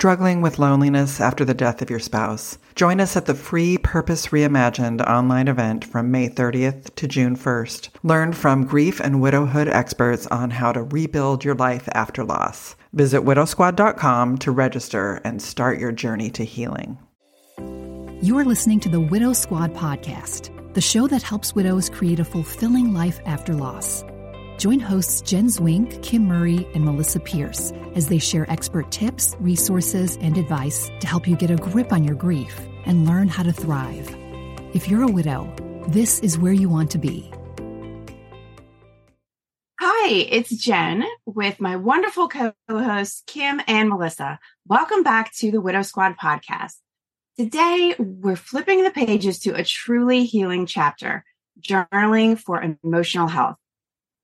Struggling with loneliness after the death of your spouse? Join us at the free Purpose Reimagined online event from May 30th to June 1st. Learn from grief and widowhood experts on how to rebuild your life after loss. Visit widowsquad.com to register and start your journey to healing. You are listening to the Widow Squad podcast, the show that helps widows create a fulfilling life after loss. Join hosts Jen Zwink, Kim Murray, and Melissa Pierce as they share expert tips, resources, and advice to help you get a grip on your grief and learn how to thrive. If you're a widow, this is where you want to be. Hi, it's Jen with my wonderful co hosts, Kim and Melissa. Welcome back to the Widow Squad podcast. Today, we're flipping the pages to a truly healing chapter journaling for emotional health.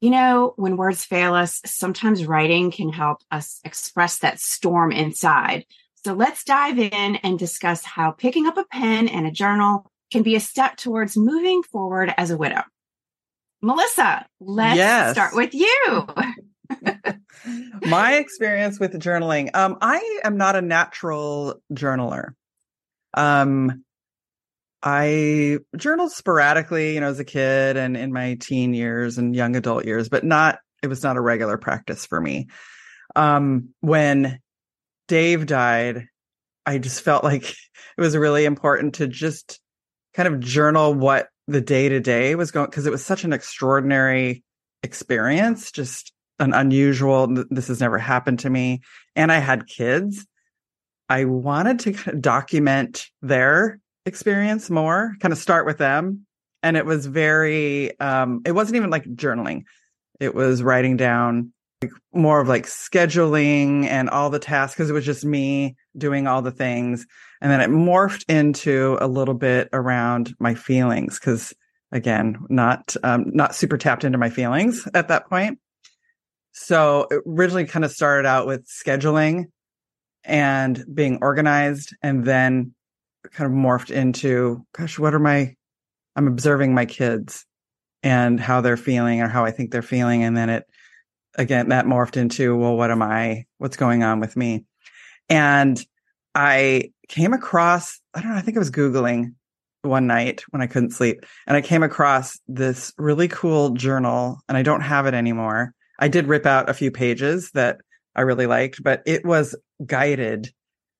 You know, when words fail us, sometimes writing can help us express that storm inside. So let's dive in and discuss how picking up a pen and a journal can be a step towards moving forward as a widow. Melissa, let's yes. start with you. My experience with journaling. Um, I am not a natural journaler. Um, I journaled sporadically, you know, as a kid and in my teen years and young adult years, but not, it was not a regular practice for me. Um, when Dave died, I just felt like it was really important to just kind of journal what the day to day was going, because it was such an extraordinary experience, just an unusual, this has never happened to me. And I had kids. I wanted to kind of document their experience more, kind of start with them. And it was very, um, it wasn't even like journaling. It was writing down like, more of like scheduling and all the tasks because it was just me doing all the things. And then it morphed into a little bit around my feelings because again, not, um, not super tapped into my feelings at that point. So it originally kind of started out with scheduling and being organized and then kind of morphed into, gosh, what are my, I'm observing my kids and how they're feeling or how I think they're feeling. And then it, again, that morphed into, well, what am I, what's going on with me? And I came across, I don't know, I think I was Googling one night when I couldn't sleep and I came across this really cool journal and I don't have it anymore. I did rip out a few pages that I really liked, but it was guided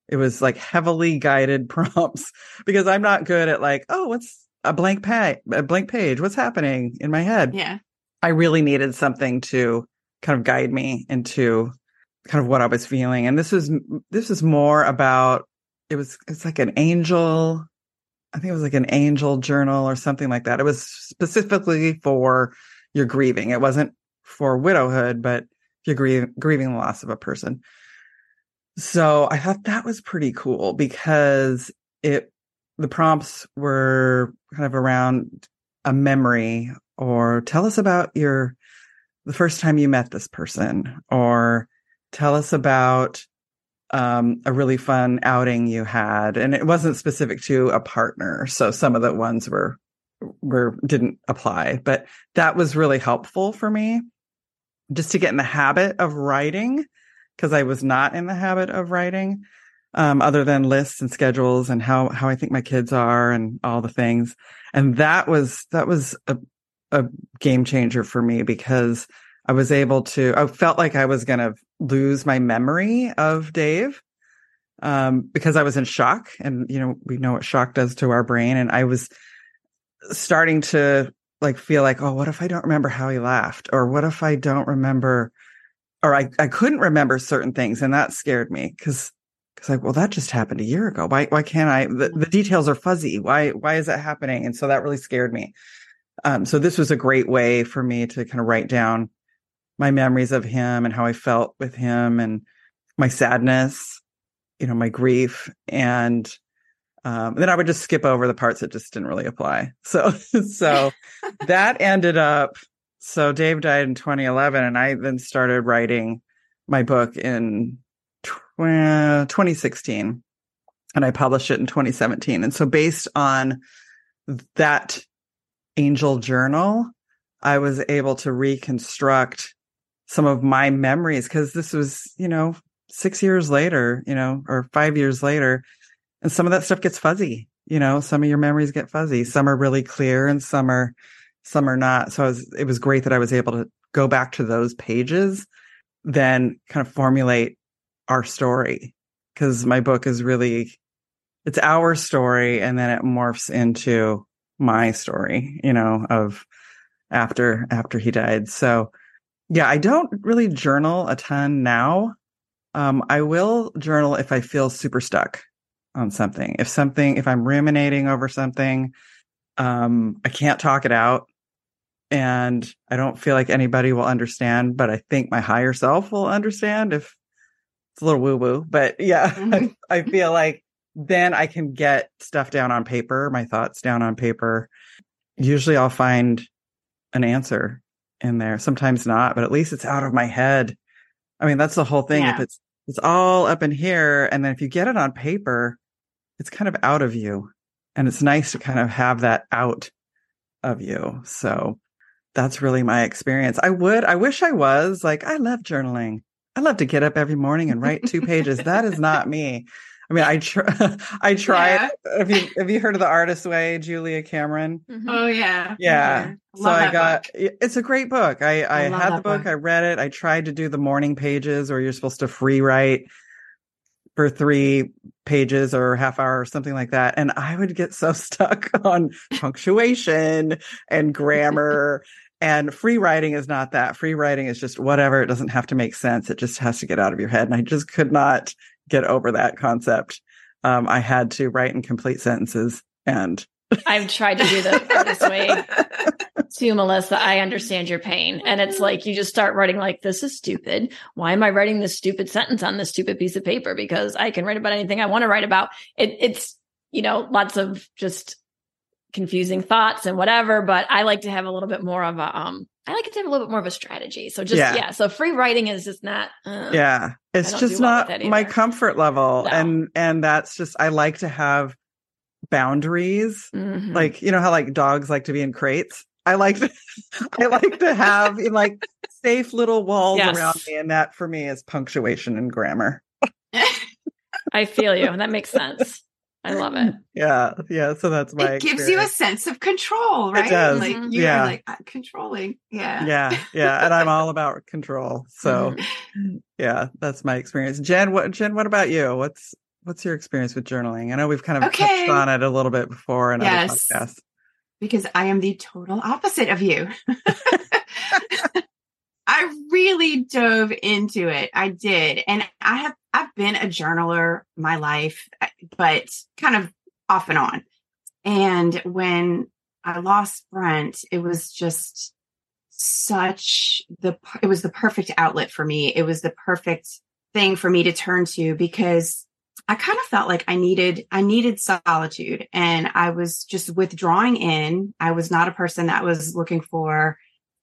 it was like heavily guided prompts because I'm not good at like, oh, what's a blank page, a blank page? What's happening in my head? Yeah. I really needed something to kind of guide me into kind of what I was feeling. And this is, this is more about, it was, it's like an angel. I think it was like an angel journal or something like that. It was specifically for your grieving. It wasn't for widowhood, but you're grieving, grieving the loss of a person. So I thought that was pretty cool because it the prompts were kind of around a memory or tell us about your the first time you met this person or tell us about um, a really fun outing you had and it wasn't specific to a partner so some of the ones were were didn't apply but that was really helpful for me just to get in the habit of writing because I was not in the habit of writing, um, other than lists and schedules and how how I think my kids are and all the things. And that was that was a a game changer for me because I was able to. I felt like I was going to lose my memory of Dave um, because I was in shock, and you know we know what shock does to our brain, and I was starting to like feel like, oh, what if I don't remember how he laughed, or what if I don't remember or I, I couldn't remember certain things and that scared me because because like well that just happened a year ago. Why why can't i? The, the details are fuzzy. Why why is that happening? And so that really scared me. Um so this was a great way for me to kind of write down my memories of him and how i felt with him and my sadness you know my grief and um, then I would just skip over the parts that just didn't really apply. So, so that ended up so Dave died in 2011, and I then started writing my book in 2016, and I published it in 2017. And so, based on that angel journal, I was able to reconstruct some of my memories because this was, you know, six years later, you know, or five years later, and some of that stuff gets fuzzy. You know, some of your memories get fuzzy. Some are really clear, and some are some are not. So was, it was great that I was able to go back to those pages, then kind of formulate our story because my book is really it's our story and then it morphs into my story you know of after after he died. So yeah i don't really journal a ton now. Um, i will journal if i feel super stuck on something. If something if i'm ruminating over something um, i can't talk it out and i don't feel like anybody will understand but i think my higher self will understand if it's a little woo woo but yeah mm-hmm. I, I feel like then I can get stuff down on paper, my thoughts down on paper. Usually I'll find an answer in there. Sometimes not, but at least it's out of my head. I mean, that's the whole thing. Yeah. If it's it's all up in here and then if you get it on paper, it's kind of out of you. And it's nice to kind of have that out of you. So that's really my experience. I would I wish I was like I love journaling. I love to get up every morning and write two pages. that is not me. I mean, I try. I tried. Yeah. Have you have you heard of the Artist Way, Julia Cameron? Mm-hmm. Oh yeah, yeah. So I got. Book. It's a great book. I I, I had the book, book. I read it. I tried to do the morning pages, where you're supposed to free write for three pages or half hour or something like that, and I would get so stuck on punctuation and grammar. And free writing is not that. Free writing is just whatever. It doesn't have to make sense. It just has to get out of your head. And I just could not get over that concept. Um, I had to write in complete sentences and I've tried to do the artist way to Melissa. I understand your pain. And it's like you just start writing like this is stupid. Why am I writing this stupid sentence on this stupid piece of paper? Because I can write about anything I want to write about. It, it's, you know, lots of just confusing thoughts and whatever, but I like to have a little bit more of a um I like it to have a little bit more of a strategy. So just yeah, yeah so free writing is just not uh, Yeah. It's just not my comfort level no. and and that's just I like to have boundaries. Mm-hmm. Like, you know how like dogs like to be in crates? I like to I like to have in like safe little walls yes. around me and that for me is punctuation and grammar. I feel you. That makes sense. I love it. Yeah, yeah. So that's my. It gives you a sense of control, right? It does. Like you're yeah. like uh, controlling. Yeah. Yeah, yeah. And I'm all about control. So, mm-hmm. yeah, that's my experience. Jen, what Jen? What about you? What's what's your experience with journaling? I know we've kind of okay. touched on it a little bit before in yes. other podcasts. Because I am the total opposite of you. Really dove into it. I did. And I have I've been a journaler my life, but kind of off and on. And when I lost Brent, it was just such the it was the perfect outlet for me. It was the perfect thing for me to turn to because I kind of felt like I needed I needed solitude and I was just withdrawing in. I was not a person that was looking for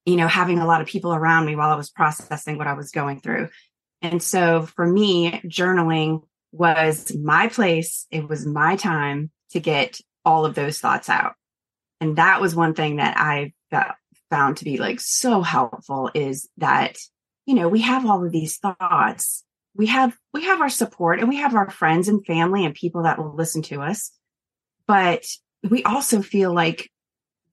you know, having a lot of people around me while I was processing what I was going through. And so for me, journaling was my place. It was my time to get all of those thoughts out. And that was one thing that I found to be like so helpful is that, you know, we have all of these thoughts. We have, we have our support and we have our friends and family and people that will listen to us. But we also feel like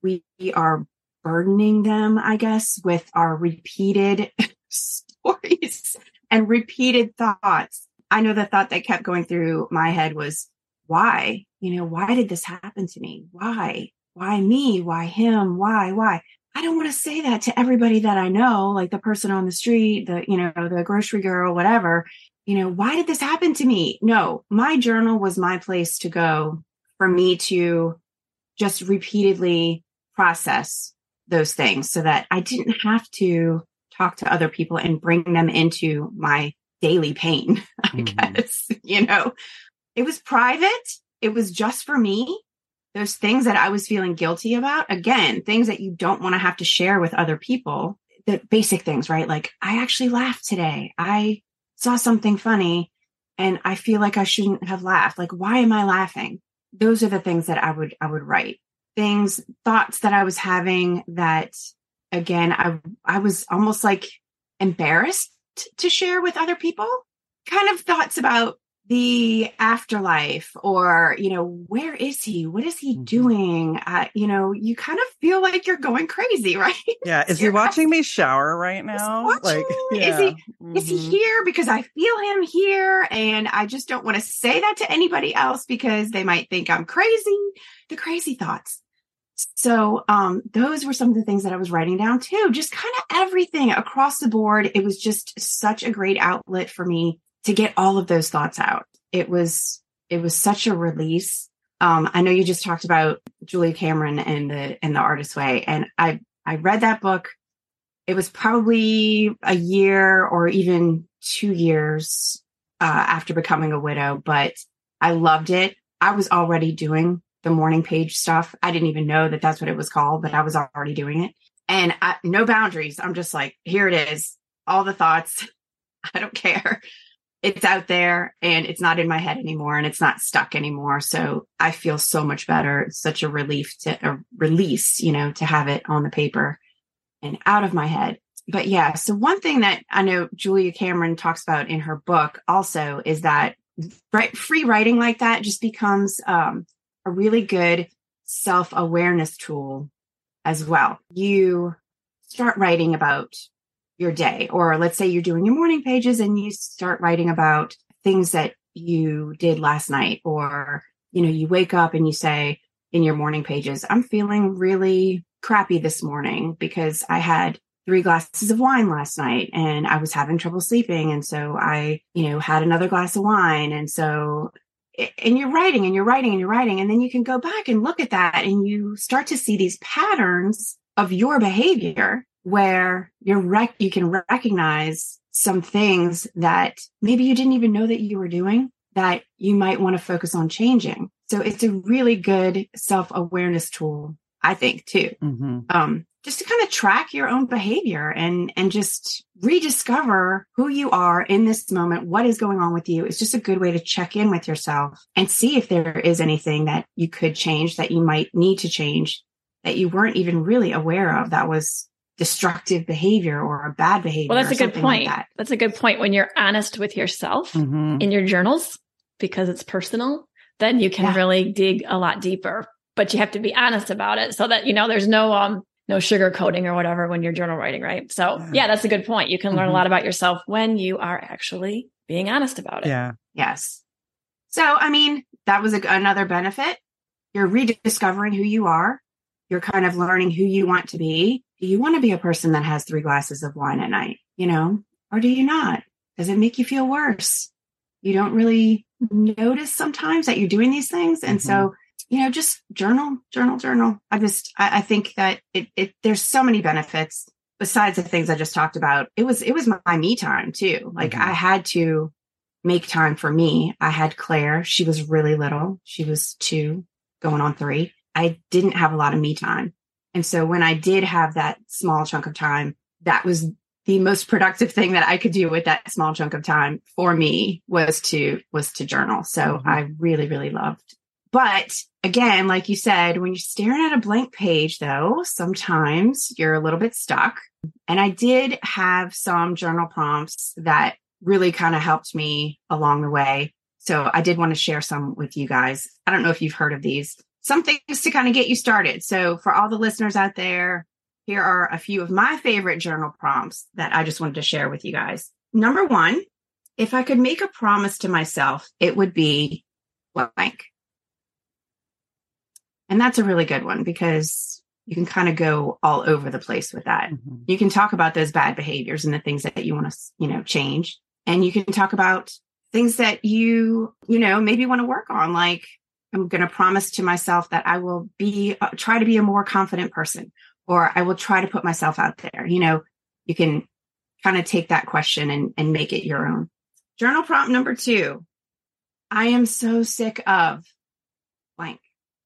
we are burdening them, I guess, with our repeated stories and repeated thoughts. I know the thought that kept going through my head was, why? You know, why did this happen to me? Why? Why me? Why him? Why? Why? I don't want to say that to everybody that I know, like the person on the street, the, you know, the grocery girl, whatever. You know, why did this happen to me? No, my journal was my place to go for me to just repeatedly process those things so that I didn't have to talk to other people and bring them into my daily pain, I mm-hmm. guess. You know, it was private. It was just for me. Those things that I was feeling guilty about, again, things that you don't want to have to share with other people, the basic things, right? Like, I actually laughed today. I saw something funny and I feel like I shouldn't have laughed. Like, why am I laughing? Those are the things that I would, I would write things, thoughts that I was having that again, I I was almost like embarrassed to share with other people. kind of thoughts about the afterlife or you know where is he? What is he Mhm. doing? Uh, you know you kind of feel like you're going crazy right? Yeah. Is he watching me shower right now? watching me? Is he- is he here because i feel him here? And i just don't want to say that to anybody else because they might think i'm crazy. The crazy thoughts. So um those were some of the things that i was writing down too. Just kind of everything across the board. It was just such a great outlet for me to get all of those thoughts out it was it was such a release um i know you just talked about julia cameron and the and the artist way and i i read that book it was probably a year or even two years uh, after becoming a widow, but I loved it. I was already doing the morning page stuff. I didn't even know that that's what it was called, but I was already doing it. And I, no boundaries. I'm just like, here it is. All the thoughts. I don't care. It's out there and it's not in my head anymore and it's not stuck anymore. So I feel so much better. It's such a relief to a release, you know, to have it on the paper and out of my head. But yeah, so one thing that I know Julia Cameron talks about in her book also is that right, free writing like that just becomes um, a really good self awareness tool as well. You start writing about your day, or let's say you're doing your morning pages and you start writing about things that you did last night, or you know, you wake up and you say in your morning pages, I'm feeling really crappy this morning because I had three glasses of wine last night and I was having trouble sleeping. And so I, you know, had another glass of wine. And so, and you're writing and you're writing and you're writing. And then you can go back and look at that and you start to see these patterns of your behavior where you're rec- you can recognize some things that maybe you didn't even know that you were doing that you might want to focus on changing. So it's a really good self-awareness tool, I think, too Mhm. um, just to kind of track your own behavior and and just rediscover who you are in this moment what is going on with you it's just a good way to check in with yourself and see if there is anything that you could change that you might need to change that you weren't even really aware of that was destructive behavior or a bad behavior Well, that's or a good something like point. that. That's a good point. When you're honest with yourself Mhm. in your journals, because it's personal, then you can Yeah. really dig a lot deeper. But you have to be honest about it so that you know there's no um no sugar coating or whatever when you're journal writing, right? So Yeah. yeah, that's a good point. You can learn a Mhm. lot about yourself when you are actually being honest about it. Yeah. Yes. So, I mean, that was a, another benefit. You're rediscovering who you are. You're kind of learning who you want to be. Do you want to be a person that has three glasses of wine at night, you know, or do you not? Does it make you feel worse? You don't really notice sometimes that you're doing these things. And so, you know, just journal, journal, journal. I just, I, I think that it, it, there's so many benefits besides the things I just talked about. It was, it was my me time too. Like Mhm. I had to make time for me. I had Claire. She was really little. She was two, going on three. I didn't have a lot of me time. And so when I did have that small chunk of time, that was the most productive thing that I could do with that small chunk of time for me was to was to journal. So Mhm. I really really loved. But again, like you said, when you're staring at a blank page though, sometimes you're a little bit stuck. And I did have some journal prompts that really kind of helped me along the way. So I did want to share some with you guys. I don't know if you've heard of these. Some things to kind of get you started. So for all the listeners out there, here are a few of my favorite journal prompts that I just wanted to share with you guys. Number one, if I could make a promise to myself, it would be blank. And that's a really good one because you can kind of go all over the place with that Mhm. you can talk about those bad behaviors and the things that you want to you know change and you can talk about things that you you know maybe want to work on like i'm going to promise to myself that i will be uh, try to be a more confident person or i will try to put myself out there. You know you can kind of take that question and and make it your own. Journal prompt number two. I am so sick of blank.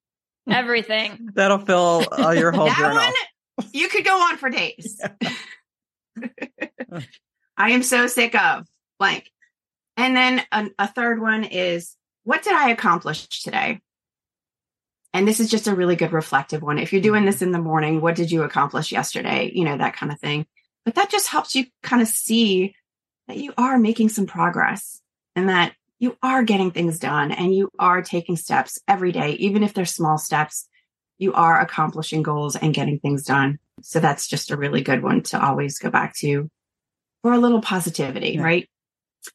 Everything. That'll fill uh, your whole that journal. one you could go on for days. I am so sick of blank. And then a, a third one is what did i accomplish today and this is just a really good reflective one if you're doing this in the morning what did you accomplish yesterday you know that kind of thing but that just helps you kind of see that you are making some progress and that you are getting things done and you are taking steps every day, even if they're small steps, you are accomplishing goals and getting things done. So that's just a really good one to always go back to for a little positivity, Yeah. right?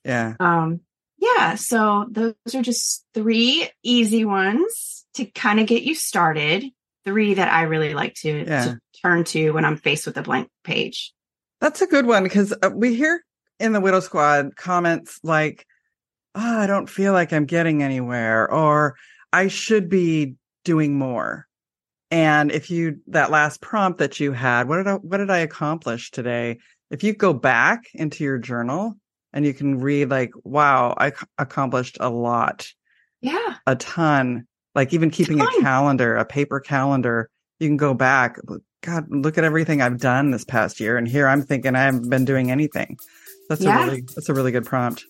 Yeah. Um, yeah. So those are just three easy ones to kind of get you started. Three that I really like to, Yeah. to turn to when I'm faced with a blank page. That's a good one because uh, we hear in the Widow Squad comments like, oh, I don't feel like I'm getting anywhere, or I should be doing more. And if you, that last prompt that you had, what did I, what did I accomplish today? If you go back into your journal and you can read like, wow, I accomplished a lot, Yeah. a ton, like even keeping a Ton. calendar, a paper calendar, you can go back. God, look at everything I've done this past year. And here I'm thinking I haven't been doing anything. That's Yeah. a really, that's a really good prompt.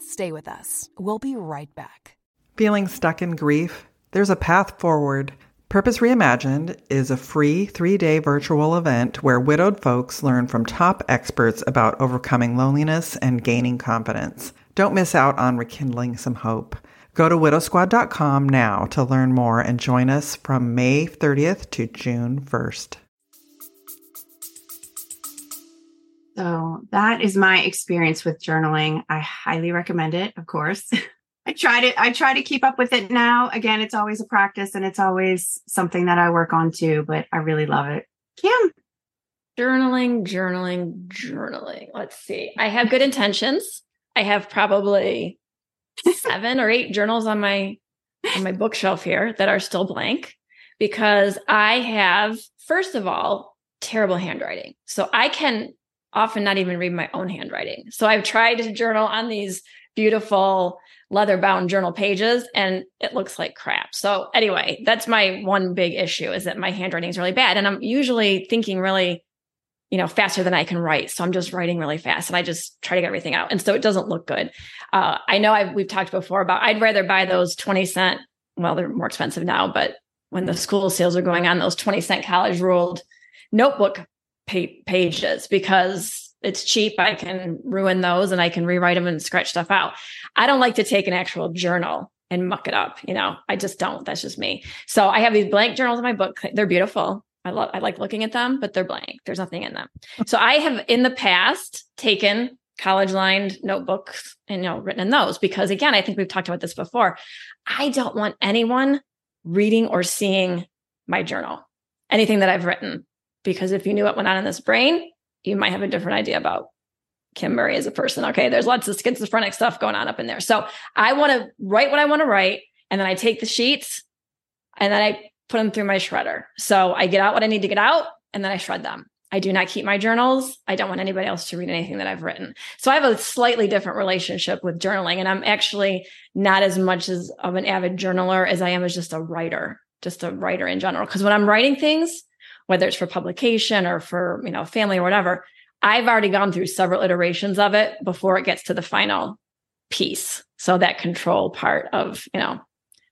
Stay with us. We'll be right back. Feeling stuck in grief? There's a path forward. Purpose Reimagined is a free three day virtual event where widowed folks learn from top experts about overcoming loneliness and gaining confidence. Don't miss out on rekindling some hope. Go to widowsquad.com now to learn more and join us from May 30th to June 1st. So that is my experience with journaling. I highly recommend it, of course. I try to I try to keep up with it now. Again, it's always a practice and it's always something that I work on too, but I really love it. Kim, Journaling, journaling, journaling. Let's see. I have good intentions. I have probably seven or eight journals on my on my bookshelf here that are still blank because I have, first of all, terrible handwriting. So I can often not even read my own handwriting. So I've tried to journal on these beautiful leather bound journal pages and it looks like crap. So anyway, that's my one big issue is that my handwriting is really bad and I'm usually thinking really you know faster than I can write. So I'm just writing really fast and I just try to get everything out and so it doesn't look good. Uh, I know I've, we've talked before about I'd rather buy those 20 cent well they're more expensive now but when the school sales are going on those 20 cent college ruled notebook pa- pages because it's cheap. I can ruin those and I can rewrite them and scratch stuff out. I don't like to take an actual journal and muck it up. You know, I just don't. That's just me. So I have these blank journals in my book. They're beautiful. I love, I like looking at them, but they're blank. There's nothing in them. So I have in the past taken college lined notebooks and, you know, written in those because again, I think we've talked about this before. I don't want anyone reading or seeing my journal, anything that I've written, because if you knew what went on in this brain, you might have a different idea about Kim Murray as a person. Okay, there's lots of schizophrenic stuff going on up in there. So I want to write what I want to write, and then I take the sheets and then I put them through my shredder. So I get out what I need to get out, and then I shred them. I do not keep my journals. I don't want anybody else to read anything that I've written. So I have a slightly different relationship with journaling, and I'm actually not as much as of an avid journaler as I am as just a writer, just a writer in general. Because when I'm writing things, whether it's for publication or for you know family or whatever, I've already gone through several iterations of it before it gets to the final piece. So that control part of you know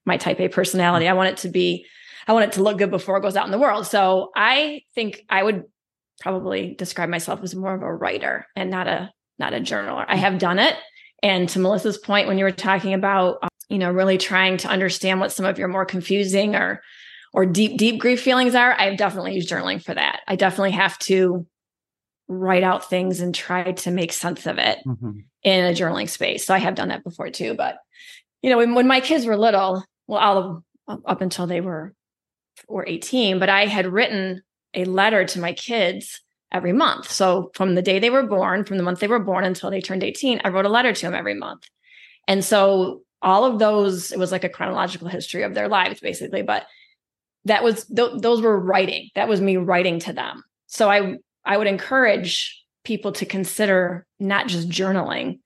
my type A personality, I want it to be, I want it to look good before it goes out in the world. So I think I would probably describe myself as more of a writer and not a not a journaler. I have done it, and to Melissa's point, when you were talking about um, you know really trying to understand what some of your more confusing or or deep deep grief feelings are, I've definitely used journaling for that. I definitely have to write out things and try to make sense of it Mhm. in a journaling space. So I have done that before too. But you know, when, when my kids were little, well, all of up until they were were 18, but I had written a letter to my kids every month. So from the day they were born, from the month they were born until they turned 18, I wrote a letter to them every month. And so all of those, it was like a chronological history of their lives, basically. But that was th- those were writing. That was me writing to them. So I I would encourage people to consider not just journaling,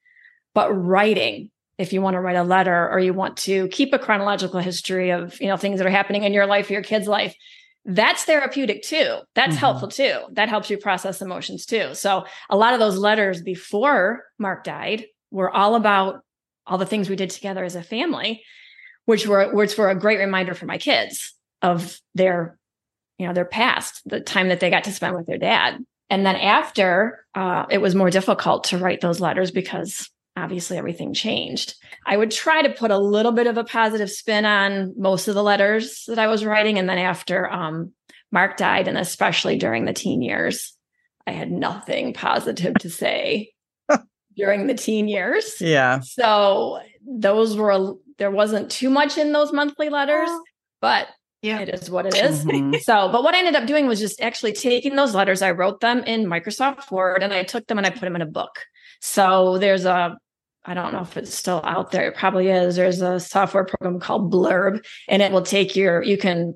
but writing if you want to write a letter or you want to keep a chronological history of you know things that are happening in your life or your kid's life that's therapeutic too that's Mhm. helpful too that helps you process emotions too so a lot of those letters before mark died were all about all the things we did together as a family which were which were a great reminder for my kids of their you know their past the time that they got to spend with their dad And then after, uh, it was more difficult to write those letters because obviously everything changed. I would try to put a little bit of a positive spin on most of the letters that I was writing. And then after um, Mark died, and especially during the teen years, I had nothing positive to say during the teen years. Yeah. So those were, there wasn't too much in those monthly letters, but yeah. it is what it is. Mm-hmm. so, but what I ended up doing was just actually taking those letters, I wrote them in Microsoft Word and I took them and I put them in a book. So there's a I don't know if it's still out there. It probably is. There's a software program called Blurb, and it will take your, you can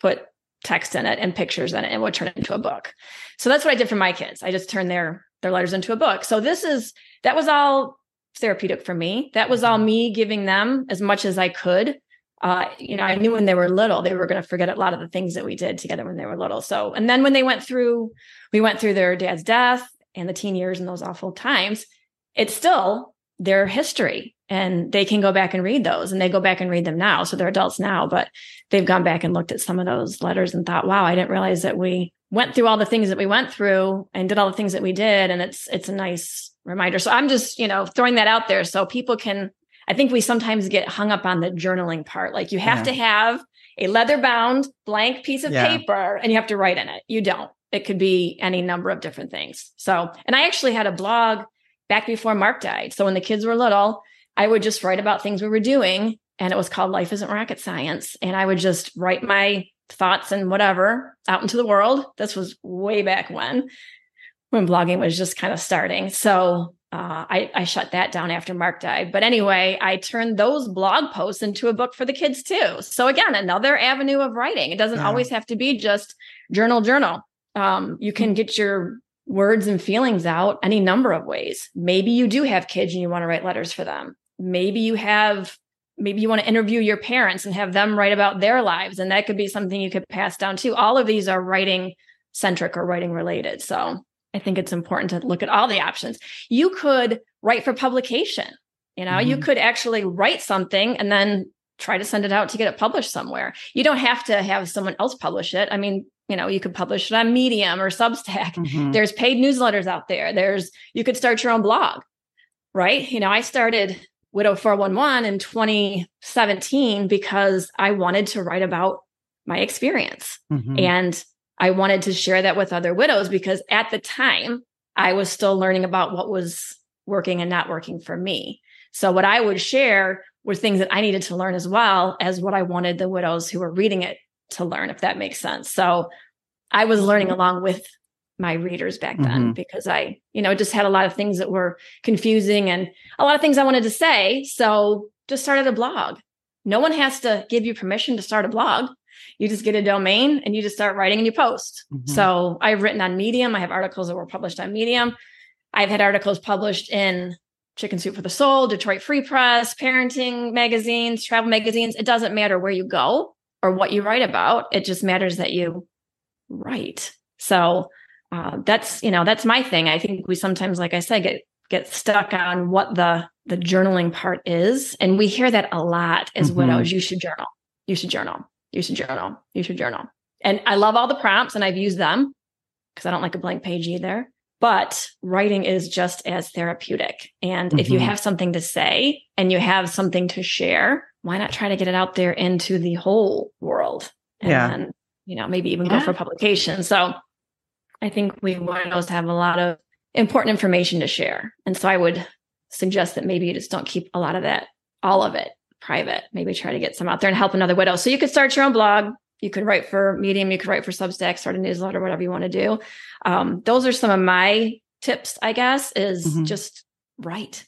put text in it and pictures in it, and it will turn it into a book. So that's what I did for my kids. I just turned their their letters into a book. So this is that was all therapeutic for me. That was all mm-hmm. me giving them as much as I could. Uh, you know, I knew when they were little, they were going to forget a lot of the things that we did together when they were little. So, and then when they went through, we went through their dad's death and the teen years and those awful times, it's still their history and they can go back and read those and they go back and read them now. So they're adults now, but they've gone back and looked at some of those letters and thought, wow, I didn't realize that we went through all the things that we went through and did all the things that we did. And it's, it's a nice reminder. So I'm just, you know, throwing that out there so people can, I think we sometimes get hung up on the journaling part. Like you have yeah. to have a leather bound blank piece of yeah. paper and you have to write in it. You don't. It could be any number of different things. So, and I actually had a blog back before Mark died. So when the kids were little, I would just write about things we were doing. And it was called Life Isn't Rocket Science. And I would just write my thoughts and whatever out into the world. This was way back when, when blogging was just kind of starting. So uh, I, I shut that down after Mark died. But anyway, I turned those blog posts into a book for the kids too. So again, another avenue of writing. It doesn't yeah. always have to be just journal, journal. Um, you can get your words and feelings out any number of ways. Maybe you do have kids and you want to write letters for them. Maybe you have, maybe you want to interview your parents and have them write about their lives. And that could be something you could pass down too. All of these are writing centric or writing related. So I think it's important to look at all the options. You could write for publication. You know, mm-hmm. you could actually write something and then try to send it out to get it published somewhere. You don't have to have someone else publish it. I mean, you know you could publish it on medium or substack mm-hmm. there's paid newsletters out there there's you could start your own blog right you know i started widow 411 in 2017 because i wanted to write about my experience mm-hmm. and i wanted to share that with other widows because at the time i was still learning about what was working and not working for me so what i would share were things that i needed to learn as well as what i wanted the widows who were reading it to learn, if that makes sense. So I was learning along with my readers back then mm-hmm. because I, you know, just had a lot of things that were confusing and a lot of things I wanted to say. So just started a blog. No one has to give you permission to start a blog. You just get a domain and you just start writing and you post. Mm-hmm. So I've written on Medium. I have articles that were published on Medium. I've had articles published in Chicken Soup for the Soul, Detroit Free Press, parenting magazines, travel magazines. It doesn't matter where you go or what you write about. It just matters that you write. So uh, that's you know that's my thing. I think we sometimes, like I said, get get stuck on what the the journaling part is, and we hear that a lot as mm-hmm. widows. You should journal. You should journal. You should journal. You should journal. And I love all the prompts, and I've used them because I don't like a blank page either. But writing is just as therapeutic. And mm-hmm. if you mm-hmm. have something to say and you have something to share, why not try to get it out there into the whole world? And yeah. Then, you know, maybe even yeah. go for publication. So I think we widows have a lot of important information to share. And so I would suggest that maybe you just don't keep a lot of that, all of it private. Maybe try to get some out there and help another widow. So you could start your own blog. You could write for Medium. You could write for Substack, start a newsletter, whatever you want to do. Um, those are some of my tips, I guess, is mm-hmm. just write.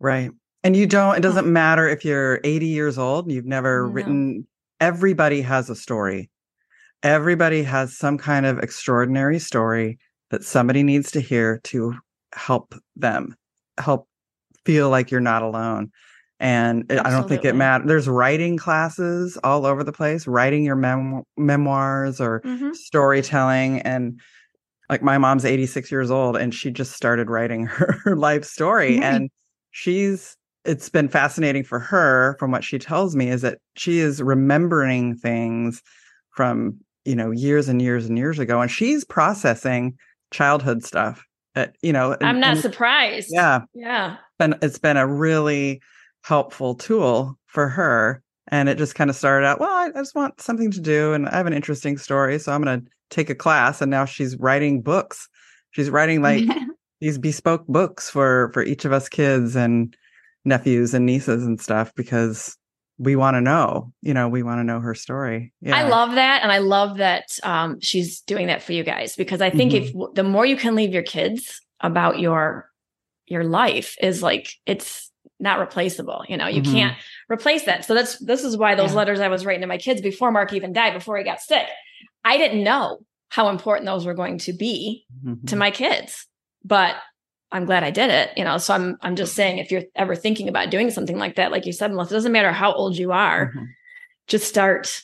Right. And you don't, it doesn't matter if you're 80 years old, you've never no. written, everybody has a story. Everybody has some kind of extraordinary story that somebody needs to hear to help them, help feel like you're not alone. And Absolutely. I don't think it matters. There's writing classes all over the place, writing your mem- memoirs or mm-hmm. storytelling. And like my mom's 86 years old and she just started writing her, her life story. And she's it's been fascinating for her from what she tells me is that she is remembering things from you know years and years and years ago and she's processing childhood stuff. Uh, you know, I'm not and- surprised. yeah, Yeah. been it's been a really helpful tool for her and it just kind of started out well I, I just want something to do and i have an interesting story so i'm going to take a class and now she's writing books she's writing like these bespoke books for for each of us kids and nephews and nieces and stuff because we want to know you know we want to know her story yeah I love that. And I love that um, she's doing that for you guys because I think if the more you can leave your kids about your your life is like it's not replaceable. You know, you Mhm. can't replace that. So that's this is why those Yeah. letters I was writing to my kids before Mark even died, before he got sick. I didn't know how important those were going to be Mhm. to my kids. But I'm glad I did it, you know. So I'm I'm just saying if you're ever thinking about doing something like that, like you said, Melissa, it doesn't matter how old you are, Mhm. just start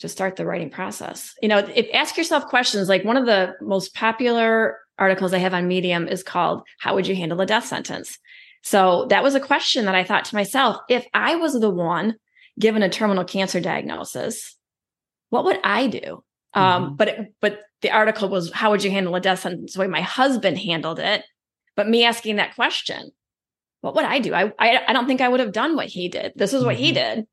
just start the writing process. You know, if, ask yourself questions. Like one of the most popular articles I have on Medium is called "How would you handle a death sentence?" So that was a question that I thought to myself: if I was the one given a terminal cancer diagnosis, what would I do? Um, Mhm. but it, but the article was how would you handle a death sentence? The way my husband handled it. But me asking that question what would i do? I i, I don't think i would have done what he did. This is what he Mhm. did.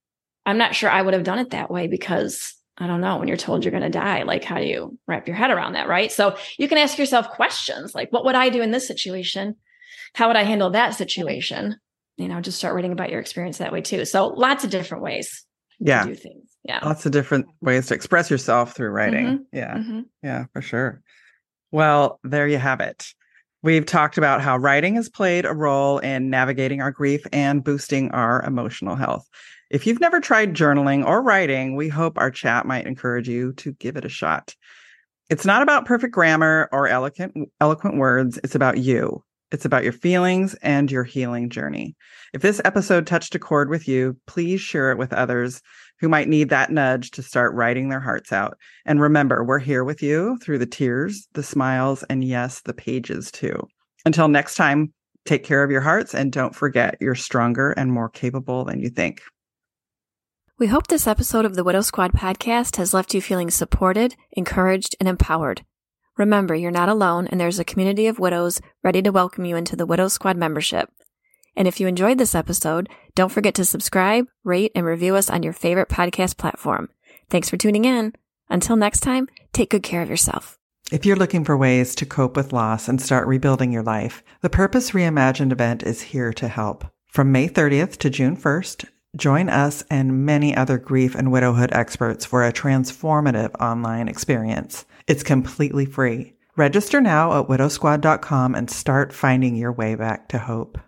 I'm not sure i would have done it that way because i don't know when you're told you're going to die like how do you wrap your head around that right? So you can ask yourself questions like what would i do in this situation how would i handle that situation you know just start writing about your experience that way too so lots of different ways yeah to do things yeah lots of different ways to express yourself through writing yeah Mhm. Yeah, for sure. Well, there you have it. We've talked about how writing has played a role in navigating our grief and boosting our emotional health. If you've never tried journaling or writing, we hope our chat might encourage you to give it a shot. It's not about perfect grammar or eloquent eloquent words, it's about you. It's about your feelings and your healing journey. If this episode touched a chord with you, please share it with others who might need that nudge to start writing their hearts out. And remember, we're here with you through the tears, the smiles, and yes, the pages too. Until next time, take care of your hearts and don't forget you're stronger and more capable than you think. We hope this episode of the Widow Squad podcast has left you feeling supported, encouraged, and empowered. Remember, you're not alone, and there's a community of widows ready to welcome you into the Widow Squad membership. And if you enjoyed this episode, don't forget to subscribe, rate, and review us on your favorite podcast platform. Thanks for tuning in. Until next time, take good care of yourself. If you're looking for ways to cope with loss and start rebuilding your life, the Purpose Reimagined event is here to help. From May 30th to June 1st, join us and many other grief and widowhood experts for a transformative online experience. It's completely free. Register now at widowsquad.com and start finding your way back to hope.